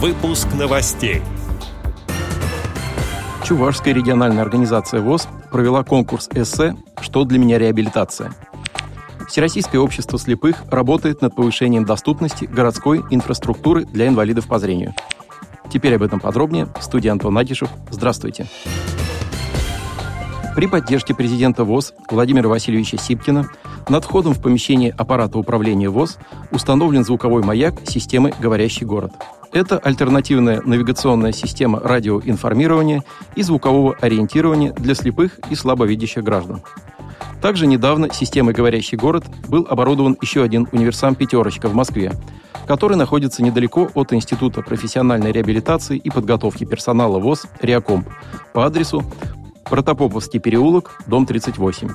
Выпуск новостей. Чувашская региональная организация ВОЗ провела конкурс эссе «Что для меня реабилитация?». Всероссийское общество слепых работает над повышением доступности городской инфраструктуры для инвалидов по зрению. Теперь об этом подробнее. В студии Антон Агишев. Здравствуйте. При поддержке президента ВОЗ Владимира Васильевича Сипкина над входом в помещение аппарата управления ВОЗ установлен звуковой маяк системы «Говорящий город». Это альтернативная навигационная система радиоинформирования и звукового ориентирования для слепых и слабовидящих граждан. Также недавно системой «Говорящий город» был оборудован еще один универсам «Пятерочка» в Москве, который находится недалеко от Института профессиональной реабилитации и подготовки персонала ВОЗ «Реакомп» по адресу Протопоповский переулок, дом 38.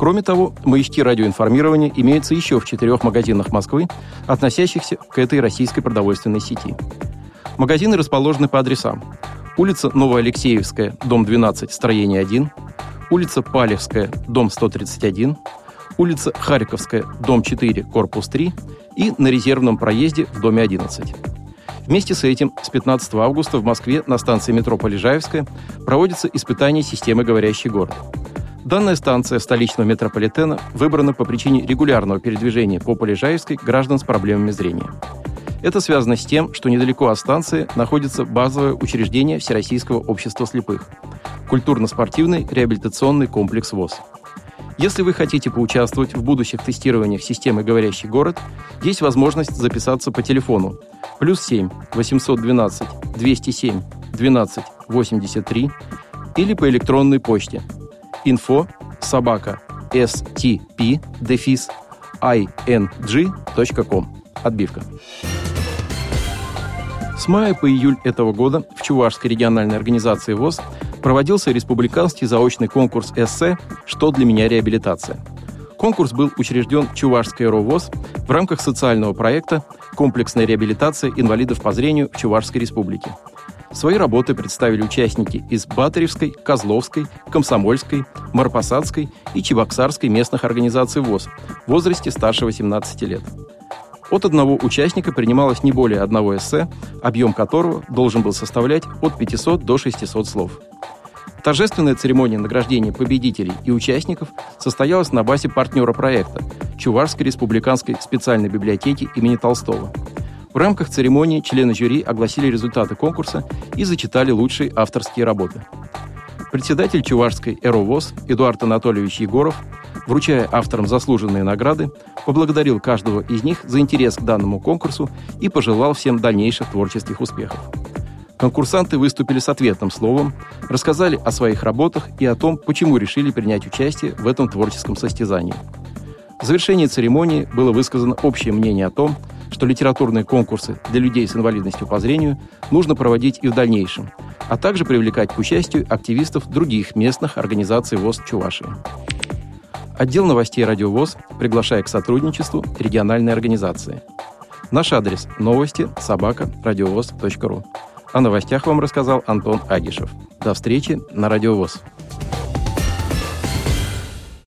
Кроме того, маячки радиоинформирования имеются еще в четырех магазинах Москвы, относящихся к этой российской продовольственной сети. Магазины расположены по адресам. Улица Новоалексеевская, дом 12, строение 1, улица Палевская, дом 131, улица Харьковская, дом 4, корпус 3 и на резервном проезде в доме 11. Вместе с этим с 15 августа в Москве на станции метро Полежаевская проводится испытание системы «Говорящий город». Данная станция столичного метрополитена выбрана по причине регулярного передвижения по Полежаевской граждан с проблемами зрения. Это связано с тем, что недалеко от станции находится базовое учреждение Всероссийского общества слепых – культурно-спортивный реабилитационный комплекс ВОЗ. Если вы хотите поучаствовать в будущих тестированиях системы «Говорящий город», есть возможность записаться по телефону плюс 7 812 207 12 83 или по электронной почте – info собака stp дефис ing.com. Отбивка. С мая по июль этого года в Чувашской региональной организации ВОЗ проводился республиканский заочный конкурс эссе «Что для меня реабилитация?». Конкурс был учрежден Чувашской РОВОЗ в рамках социального проекта «Комплексная реабилитация инвалидов по зрению в Чувашской республике», Свои работы представили участники из Батаревской, Козловской, Комсомольской, Марпасадской и Чебоксарской местных организаций ВОЗ в возрасте старше 18 лет. От одного участника принималось не более одного эссе, объем которого должен был составлять от 500 до 600 слов. Торжественная церемония награждения победителей и участников состоялась на базе партнера проекта Чувашской республиканской специальной библиотеки имени Толстого – в рамках церемонии члены жюри огласили результаты конкурса и зачитали лучшие авторские работы. Председатель Чувашской «Эровоз» Эдуард Анатольевич Егоров, вручая авторам заслуженные награды, поблагодарил каждого из них за интерес к данному конкурсу и пожелал всем дальнейших творческих успехов. Конкурсанты выступили с ответным словом, рассказали о своих работах и о том, почему решили принять участие в этом творческом состязании. В завершении церемонии было высказано общее мнение о том, что литературные конкурсы для людей с инвалидностью по зрению нужно проводить и в дальнейшем, а также привлекать к участию активистов других местных организаций ВОЗ Чувашии. Отдел новостей «Радио ВОЗ» приглашает к сотрудничеству региональной организации. Наш адрес – новости собака радиовоз.ру. О новостях вам рассказал Антон Агишев. До встречи на «Радио ВОЗ».